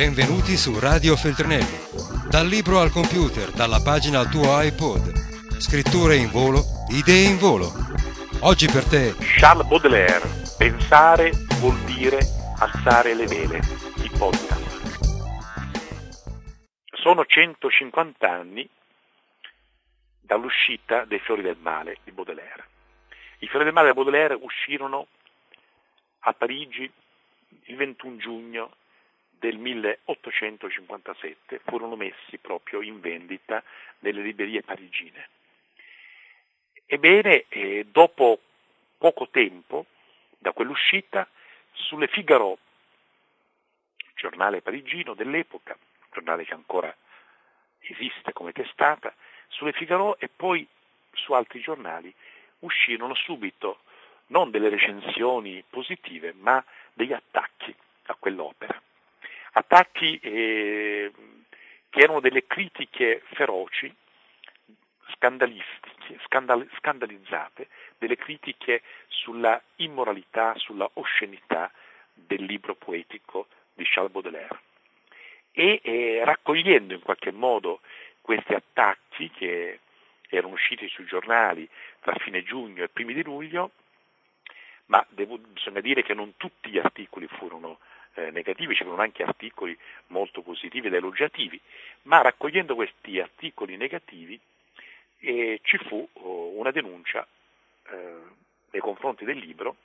Benvenuti su Radio Feltrinelli. Dal libro al computer, dalla pagina al tuo iPod. Scritture in volo, idee in volo. Oggi per te Charles Baudelaire. Pensare vuol dire alzare le vele. Il. Sono 150 anni dall'uscita dei Fiori del Male di Baudelaire. I Fiori del Male di Baudelaire uscirono a Parigi il 21 giugno del 1857 furono messi proprio in vendita nelle librerie parigine. Ebbene, eh, dopo poco tempo da quell'uscita, sulle Figaro, giornale parigino dell'epoca, giornale che ancora esiste come testata, sulle Figaro e poi su altri giornali uscirono subito non delle recensioni positive, ma degli attacchi a quell'opera attacchi eh, che erano delle critiche feroci, scandal, scandalizzate, delle critiche sulla immoralità, sulla oscenità del libro poetico di Charles Baudelaire. E eh, raccogliendo in qualche modo questi attacchi che erano usciti sui giornali tra fine giugno e primi di luglio, ma devo, bisogna dire che non tutti gli articoli furono eh, negativi, ci furono anche articoli molto positivi ed elogiativi, ma raccogliendo questi articoli negativi eh, ci fu oh, una denuncia eh, nei confronti del libro,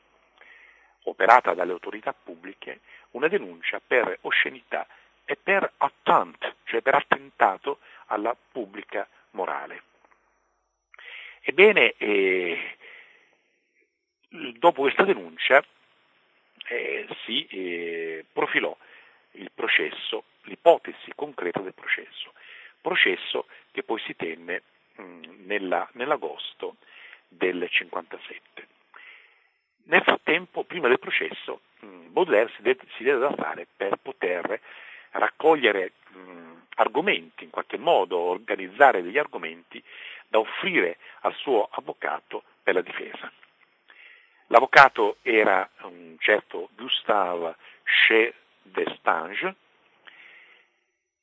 operata dalle autorità pubbliche, una denuncia per oscenità e per attent, cioè per attentato alla pubblica morale. Ebbene, eh, dopo questa denuncia eh, si eh, profilò il processo, l'ipotesi concreta del processo, processo che poi si tenne mh, nella, nell'agosto del 57. Nel frattempo, prima del processo, mh, Baudelaire si diede, si diede, da fare per poter raccogliere mh, argomenti, in qualche modo organizzare degli argomenti da offrire al suo avvocato per la difesa. L'avvocato era un certo Gustave Che d'Estange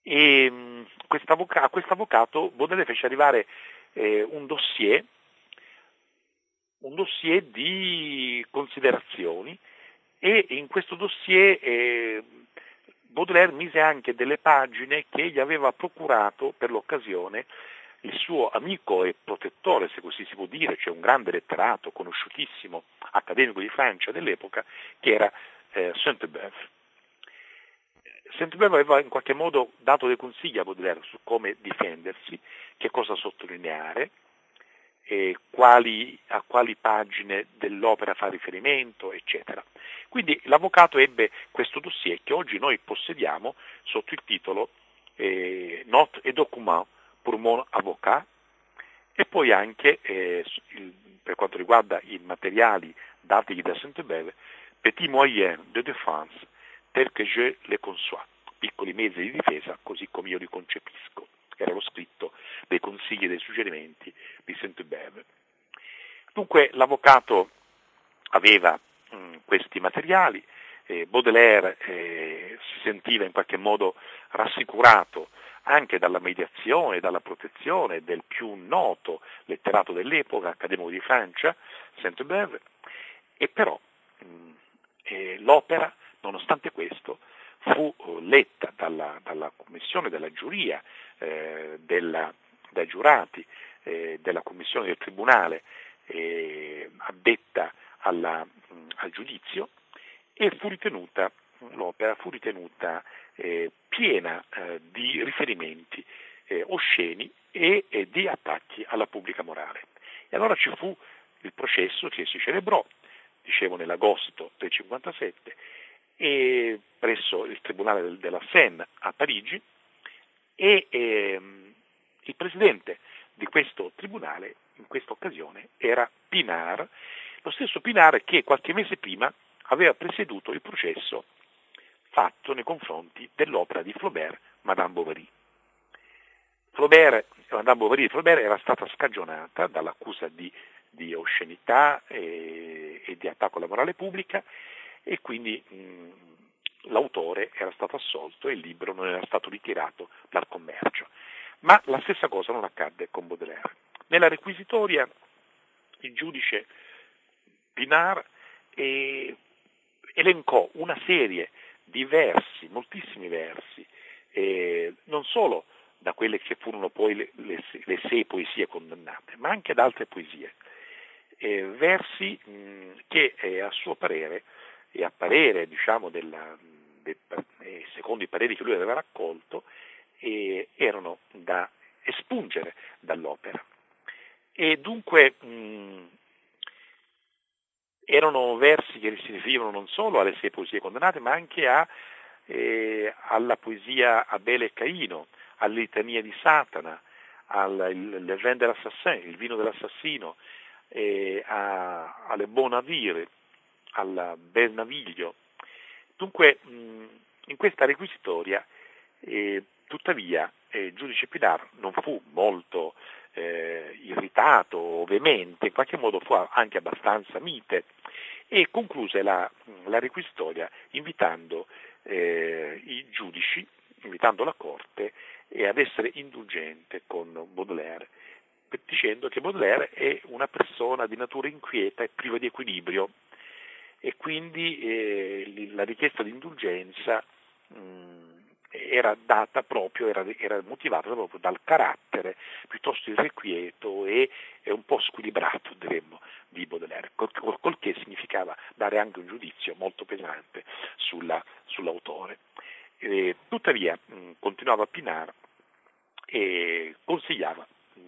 e mm, a questo avvocato Baudelaire fece arrivare eh, un dossier, un dossier di considerazioni e in questo dossier eh, Baudelaire mise anche delle pagine che gli aveva procurato per l'occasione il suo amico e protettore, se così si può dire, cioè un grande letterato, conosciutissimo, accademico di Francia dell'epoca, che era eh, Saint-Beuve. Saint-Beuve aveva in qualche modo dato dei consigli a Baudelaire su come difendersi, che cosa sottolineare, quali, a quali pagine dell'opera fa riferimento, eccetera. Quindi l'avvocato ebbe questo dossier che oggi noi possediamo sotto il titolo eh, Note et Document pour mon avocat e poi anche eh, il, per quanto riguarda i materiali datigli da Saint-Beuve, Petit moyen de défense tel que je les conçois, piccoli mezzi di difesa così come io li concepisco. Era lo scritto dei consigli e dei suggerimenti di Saint-Beuve. Dunque l'avvocato aveva mh, questi materiali, eh, Baudelaire eh, si sentiva in qualche modo rassicurato anche dalla mediazione, dalla protezione del più noto letterato dell'epoca, accademico di Francia, Saint-Beuve, e però mh, eh, l'opera, nonostante questo, fu eh, letta dalla, dalla commissione, dalla giuria, eh, della, dai giurati, eh, della commissione del tribunale eh, addetta alla, mh, al giudizio e fu ritenuta, l'opera fu ritenuta eh, piena eh, di riferimenti eh, osceni e di attacchi alla pubblica morale. E allora ci fu il processo che si celebrò, dicevo nell'agosto del 57, e presso il Tribunale della Seine a Parigi e ehm, il presidente di questo tribunale in questa occasione era Pinard, lo stesso Pinard che qualche mese prima aveva presieduto il processo fatto nei confronti dell'opera di Flaubert, Madame Bovary. Flaubert, Madame Bovary di Flaubert era stata scagionata dall'accusa di, di oscenità e, e, di attacco alla morale pubblica e quindi mh, l'autore era stato assolto e il libro non era stato ritirato dal commercio. Ma la stessa cosa non accadde con Baudelaire. Nella requisitoria il giudice Pinard eh, elencò una serie di versi, moltissimi versi, eh, non solo da quelle che furono poi le, le, le sei poesie condannate, ma anche da altre poesie, eh, versi mh, che eh, a suo parere e a parere diciamo, della, de, secondo i pareri che lui aveva raccolto, erano da espungere dall'opera. E dunque mh, erano versi che si riferivano non solo alle sei poesie condannate, ma anche a, eh, alla poesia Abele e Caino, alle litanie di Satana, al vin de l'assassin, il vino dell'assassino, eh, a, alle Bonavire, al Bel Naviglio. Dunque, mh, in questa requisitoria, eh, tuttavia, il eh, giudice Pilar non fu molto eh, irritato o veemente, in qualche modo fu anche abbastanza mite e concluse la, la requisitoria invitando eh, i giudici, invitando la Corte ad essere indulgente con Baudelaire, dicendo che Baudelaire è una persona di natura inquieta e priva di equilibrio. E quindi eh, la richiesta di indulgenza era data proprio, era, era, motivata proprio dal carattere piuttosto irrequieto e, e un po' squilibrato, diremmo, di Baudelaire, col, col, che significava dare anche un giudizio molto pesante sulla, sull'autore. E, tuttavia mh, continuava Pinar e consigliava mh,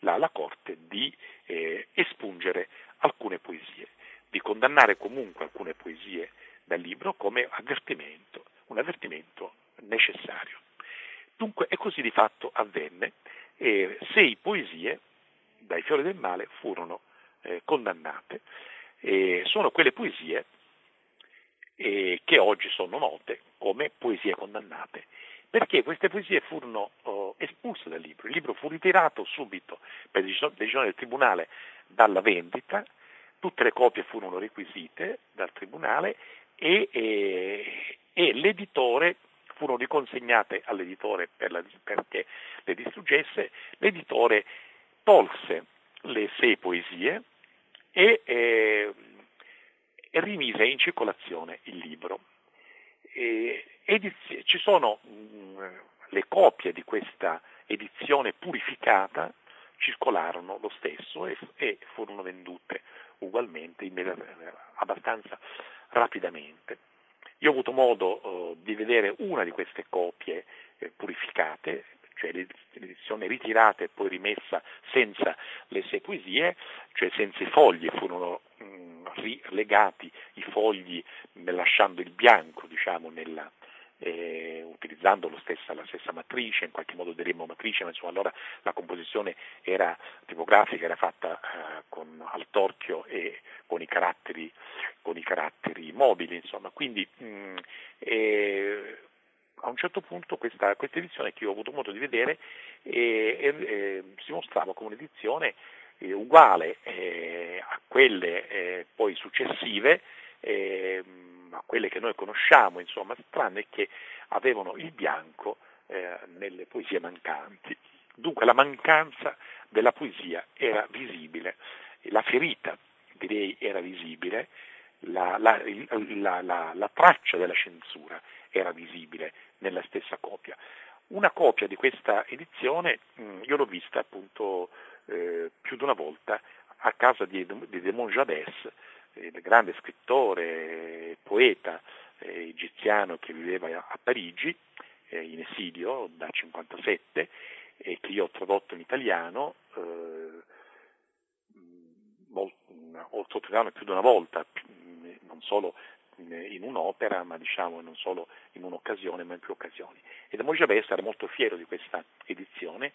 la, la, Corte di eh, espungere alcune poesie, di condannare comunque alcune poesie dal libro come avvertimento, un avvertimento necessario. Dunque, e così di fatto avvenne. E sei poesie dai fiori del male furono eh, condannate. E sono quelle poesie eh, che oggi sono note come poesie condannate, perché queste poesie furono oh, espulse dal libro. Il libro fu ritirato subito per decisione del Tribunale dalla vendita, tutte le copie furono requisite dal Tribunale e, e, e l'editore furono riconsegnate all'editore per la, perché le distruggesse, l'editore tolse le sei poesie e, eh, rimise in circolazione il libro. E, ediz- ci sono mh, mm, le copie di questa edizione purificata circolarono lo stesso e, e furono vendute ugualmente abbastanza rapidamente. Io ho avuto modo eh, di vedere una di queste copie eh, purificate, cioè l'edizione ritirata e poi rimessa senza le sei cioè senza i fogli, furono mm, rilegati i fogli lasciando il bianco diciamo, nella, eh, utilizzando stessa, la stessa matrice, in qualche modo diremmo matrice, ma insomma allora la composizione era tipografica, era fatta eh, con, al torchio e con i caratteri, con i caratteri mobili, insomma. quindi mh, eh, a un certo punto questa, questa, edizione che io ho avuto modo di vedere si mostrava come un'edizione eh, uguale eh, a quelle eh, poi successive, a quelle che noi conosciamo, insomma, tranne che avevano il bianco eh, nelle poesie mancanti. Dunque la mancanza della poesia era visibile, la ferita direi era visibile, la, la, la, la, traccia della censura era visibile nella stessa copia. Una copia di questa edizione mh, io l'ho vista appunto eh, più di una volta a casa di, di Demon Jadès, il grande scrittore, poeta eh, egiziano che viveva a Parigi, eh, in esilio dal 1957, e che io ho tradotto in italiano, eh, molto, ho tradotto più di una volta, non solo in un'opera, ma diciamo non solo in un'occasione, ma in più occasioni. E da Mojabes era molto fiero di questa edizione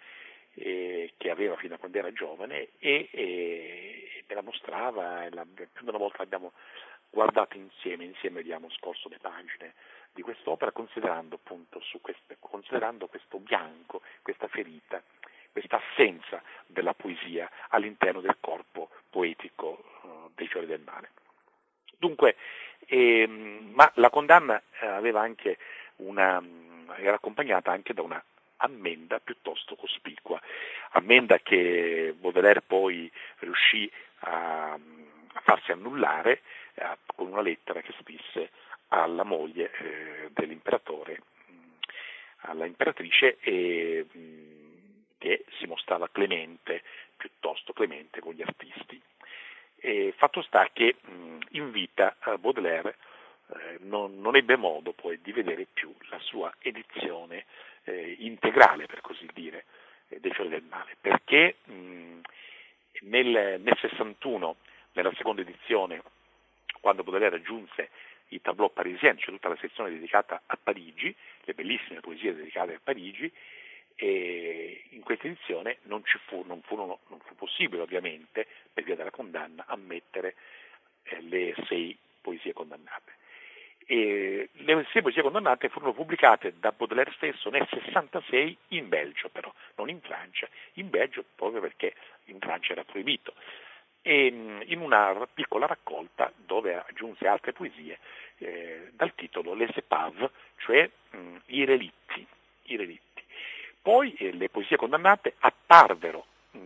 eh, che aveva fino a quando era giovane e, e me la mostrava, la, più di una volta l'abbiamo guardata insieme, insieme abbiamo scorso le pagine di quest'opera considerando appunto queste, considerando questo bianco, questa ferita, questa assenza della poesia all'interno del corpo poetico uh, dei fiori del mare. Dunque, E, ma la condanna anche una, era accompagnata anche da una ammenda piuttosto cospicua, ammenda che Baudelaire poi riuscì a, a farsi annullare eh, con una lettera che scrisse alla moglie eh, dell'imperatore, alla imperatrice, e, che si mostrava clemente, piuttosto clemente con gli artisti. E fatto sta che mh, in vita eh, Baudelaire eh, non, non, ebbe modo poi di vedere più la sua edizione eh, integrale, per così dire, eh, dei Fiori del Male, perché mh, nel, nel 61, nella seconda edizione, quando Baudelaire aggiunse i tableau parisiens, cioè tutta la sezione dedicata a Parigi, le bellissime poesie dedicate a Parigi, e in questa edizione non, fu, non, furono, non, fu, possibile ovviamente, per via della condanna, ammettere eh, le sei poesie condannate. E le sei poesie condannate furono pubblicate da Baudelaire stesso nel 66 in Belgio però, non in Francia, in Belgio proprio perché in Francia era proibito. E in una piccola raccolta dove aggiunse altre poesie eh, dal titolo Les Epaves, cioè mh, i relitti. I relitti. Poi eh, le poesie condannate apparvero, mh,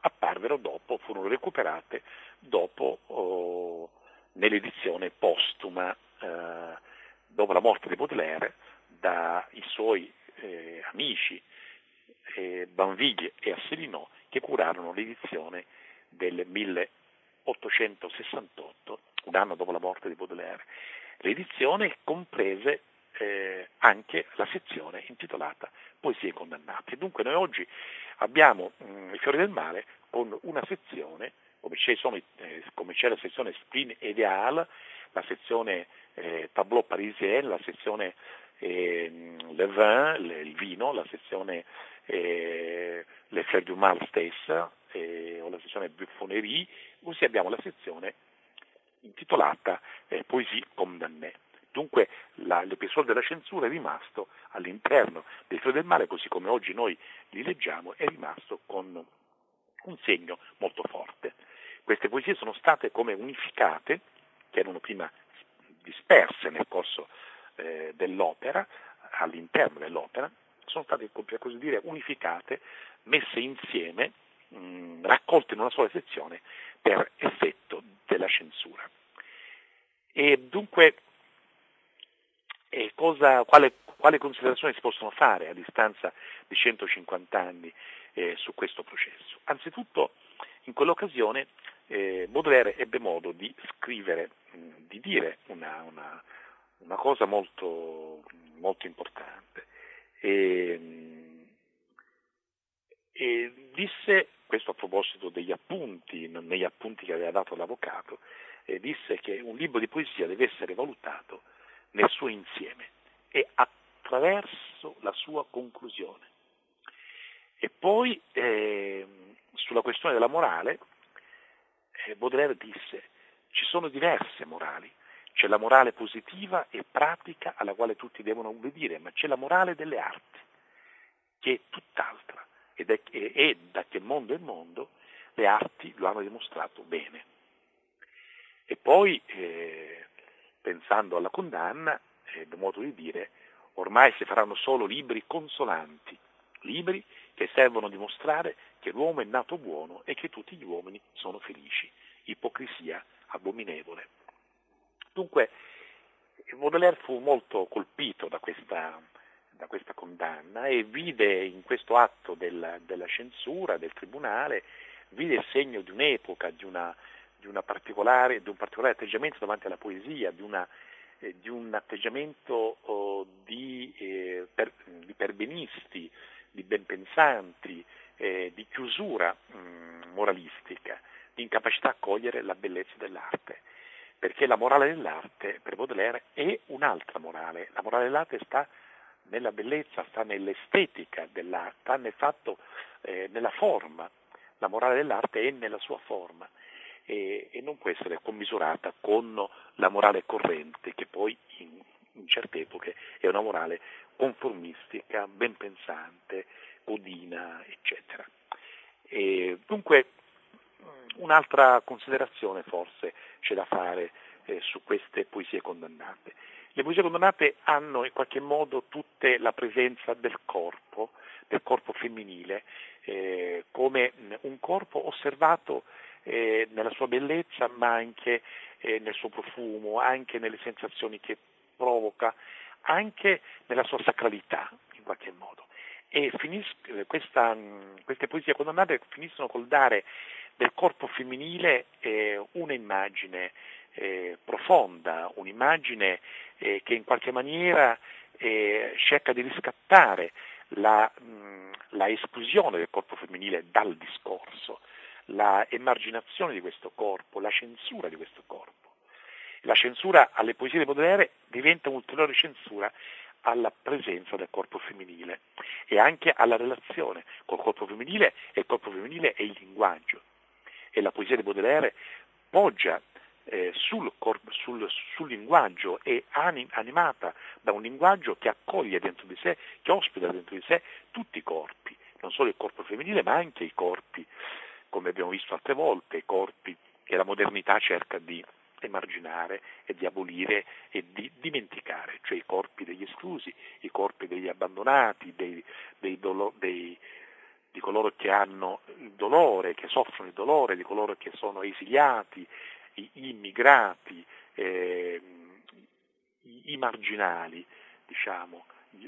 apparvero dopo, furono recuperate dopo oh, nell'edizione postuma eh, dopo la morte di Baudelaire dai suoi eh, amici eh, Banviglie e Asselineau che curarono l'edizione del 1868, un anno dopo la morte di Baudelaire. L'edizione comprese eh, anche la sezione intitolata Poesie condannate. Dunque noi oggi abbiamo mh, mm, i fiori del mare con una sezione, come c'è, sono, eh, come c'è la sezione Spleen Ideal, la sezione eh, Tableau Parisien, la sezione eh, Le Vin, le, il vino, la sezione eh, Le Fleurs du Mal stessa, eh, o la sezione Buffonerie, così abbiamo la sezione intitolata eh, Poésie condamnée. Dunque la, l'episodio della censura è rimasto all'interno dei fiori del male, così come oggi noi li leggiamo, è rimasto con un segno molto forte. Queste poesie sono state come unificate, che erano prima disperse nel corso eh, dell'opera, all'interno dell'opera, sono state, per così dire, unificate, messe insieme, mh, raccolte in una sola sezione per effetto della censura. E dunque, e cosa, quale, quale, considerazioni si possono fare a distanza di 150 anni eh, su questo processo? Anzitutto, in quell'occasione eh, Baudelaire ebbe modo di scrivere, mh, di dire una, una, una cosa molto, molto importante. E, e, disse, questo a proposito degli appunti, negli appunti che aveva dato l'avvocato, eh, disse che un libro di poesia deve essere valutato nel suo insieme e attraverso la sua conclusione. E poi eh, sulla questione della morale, eh, Baudelaire disse ci sono diverse morali, c'è la morale positiva e pratica alla quale tutti devono obbedire, ma c'è la morale delle arti, che è tutt'altra, ed è, e, e da che mondo è mondo le arti lo hanno dimostrato bene. E poi, eh, pensando alla condanna, è eh, modo di dire, ormai si faranno solo libri consolanti, libri che servono a dimostrare che l'uomo è nato buono e che tutti gli uomini sono felici. Ipocrisia abominevole. Dunque, Baudelaire fu molto colpito da questa, da questa condanna e vide in questo atto del, della censura del tribunale, vide il segno di un'epoca, di, una, di, una particolare, di un particolare atteggiamento davanti alla poesia, di, una, eh, di un atteggiamento oh, di, eh, per, di perbenisti, di benpensanti, eh, di chiusura mh, mm, moralistica, di incapacità a cogliere la bellezza dell'arte. Perché la morale dell'arte, per Baudelaire, è un'altra morale. La morale dell'arte sta nella bellezza, sta nell'estetica dell'arte, sta nel fatto, eh, nella forma. La morale dell'arte è nella sua forma e, e, non può essere commisurata con la morale corrente, che poi in, in certe epoche è una morale conformistica, ben pensante, codina, eccetera. E dunque un'altra considerazione forse c'è da fare eh, su queste poesie condannate. Le poesie condannate hanno in qualche modo tutte la presenza del corpo, del corpo femminile, eh, come un corpo osservato eh, nella sua bellezza, ma anche eh, nel suo profumo, anche nelle sensazioni che provoca, anche nella sua sacralità in qualche modo. E finis- questa, queste poesie condannate finiscono col dare del corpo femminile eh, un'immagine eh, profonda, un'immagine eh, che in qualche maniera eh, cerca di riscattare la, mh, la esclusione del corpo femminile dal discorso, la emarginazione di questo corpo, la censura di questo corpo. La censura alle poesie di Baudelaire diventa un'ulteriore censura alla presenza del corpo femminile e anche alla relazione col corpo femminile e il corpo femminile è il linguaggio. E la poesia di Baudelaire poggia eh, sul, sul, sul, linguaggio è anim, animata da un linguaggio che accoglie dentro di sé, che ospita dentro di sé tutti i corpi, non solo il corpo femminile ma anche i corpi, come abbiamo visto altre volte, i corpi che la modernità cerca di emarginare e di abolire e di dimenticare, cioè i corpi degli esclusi, i corpi degli abbandonati, dei, dei, dolo, dei, di coloro che hanno il dolore, che soffrono il dolore, di coloro che sono esiliati, gli immigrati, eh, i marginali, diciamo,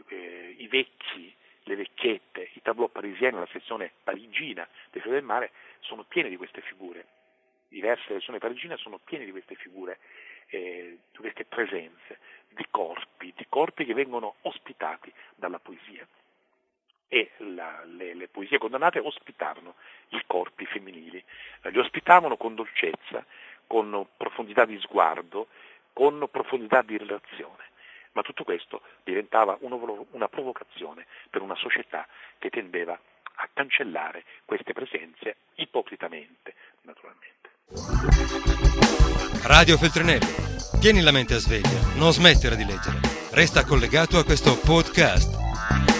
eh, i vecchi, le vecchiette, i tableau parisieni, la sezione parigina dei Fiori del Mare sono piene di queste figure. Diverse versioni parigine sono piene di queste figure, eh, di queste presenze, di corpi, di corpi che vengono ospitati dalla poesia. E la, le, le, poesie condannate ospitarono i corpi femminili, li ospitavano con dolcezza, con profondità di sguardo, con profondità di relazione. Ma tutto questo diventava una provocazione per una società che tendeva a cancellare queste presenze ipocritamente, naturalmente. Radio Feltrinelli, tieni la mente a sveglia, non smettere di leggere. Resta collegato a questo podcast.